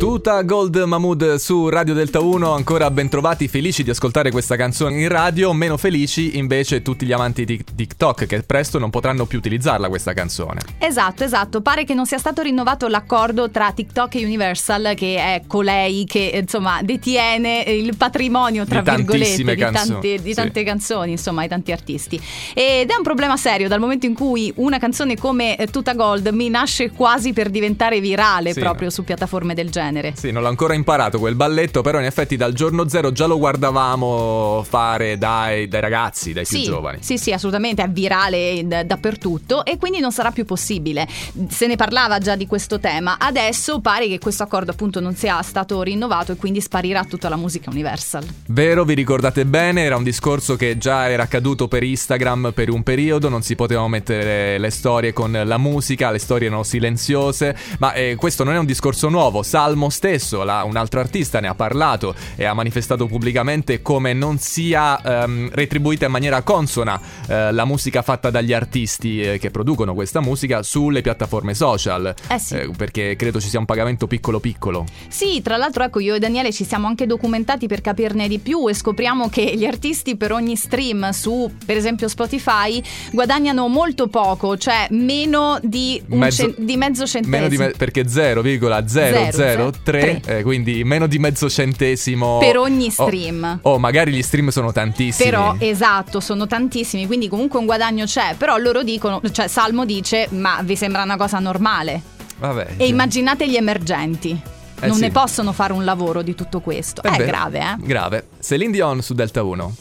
Tuta Gold Mahmood su Radio Delta 1, ancora ben trovati, felici di ascoltare questa canzone in radio, meno felici invece tutti gli amanti di TikTok che presto non potranno più utilizzarla questa canzone. Esatto, esatto, pare che non sia stato rinnovato l'accordo tra TikTok e Universal che è colei che insomma detiene il patrimonio tra di virgolette di, canzoni, tante, di tante sì. canzoni, insomma, di tanti artisti. Ed è un problema serio dal momento in cui una canzone come Tuta Gold mi nasce quasi per diventare virale Sì. proprio su piattaforme del genere. Sì, non l'ho ancora imparato quel balletto, però in effetti dal giorno zero già lo guardavamo fare dai, dai ragazzi, dai più Sì, giovani. sì, sì, assolutamente, è virale d- dappertutto e quindi non sarà più possibile. Se ne parlava già di questo tema, adesso pare che questo accordo appunto non sia stato rinnovato e quindi sparirà tutta la musica Universal. Vero, vi ricordate bene, era un discorso che già era accaduto per Instagram per un periodo, non si potevano mettere le storie con la musica, le storie erano silenziose, ma eh, questo non è un discorso nuovo, Salmo stesso, la- un altro artista ne ha parlato e ha manifestato pubblicamente come non sia ehm, retribuita in maniera consona eh, la musica fatta dagli artisti eh, che producono questa musica sulle piattaforme social, Eh sì. perché credo ci sia un pagamento piccolo piccolo. Sì, tra l'altro ecco io e Daniele ci siamo anche documentati per capirne di più e scopriamo che gli artisti per ogni stream su per esempio Spotify guadagnano molto poco, cioè meno di, Mezzo- cen- di mezzo centesimo. Meno di me- perché 0,003, Zero, tre. eh, quindi meno di mezzo centesimo Per ogni Oh, stream. Oh, magari gli stream sono tantissimi. Però esatto, sono tantissimi, quindi comunque un guadagno c'è, però loro dicono, cioè Salmo dice, ma vi sembra una cosa normale? Vabbè. E immaginate gli emergenti. Eh non sì. ne possono fare un lavoro di tutto questo. È beh, grave, eh? Grave. Celine Dion su Delta 1.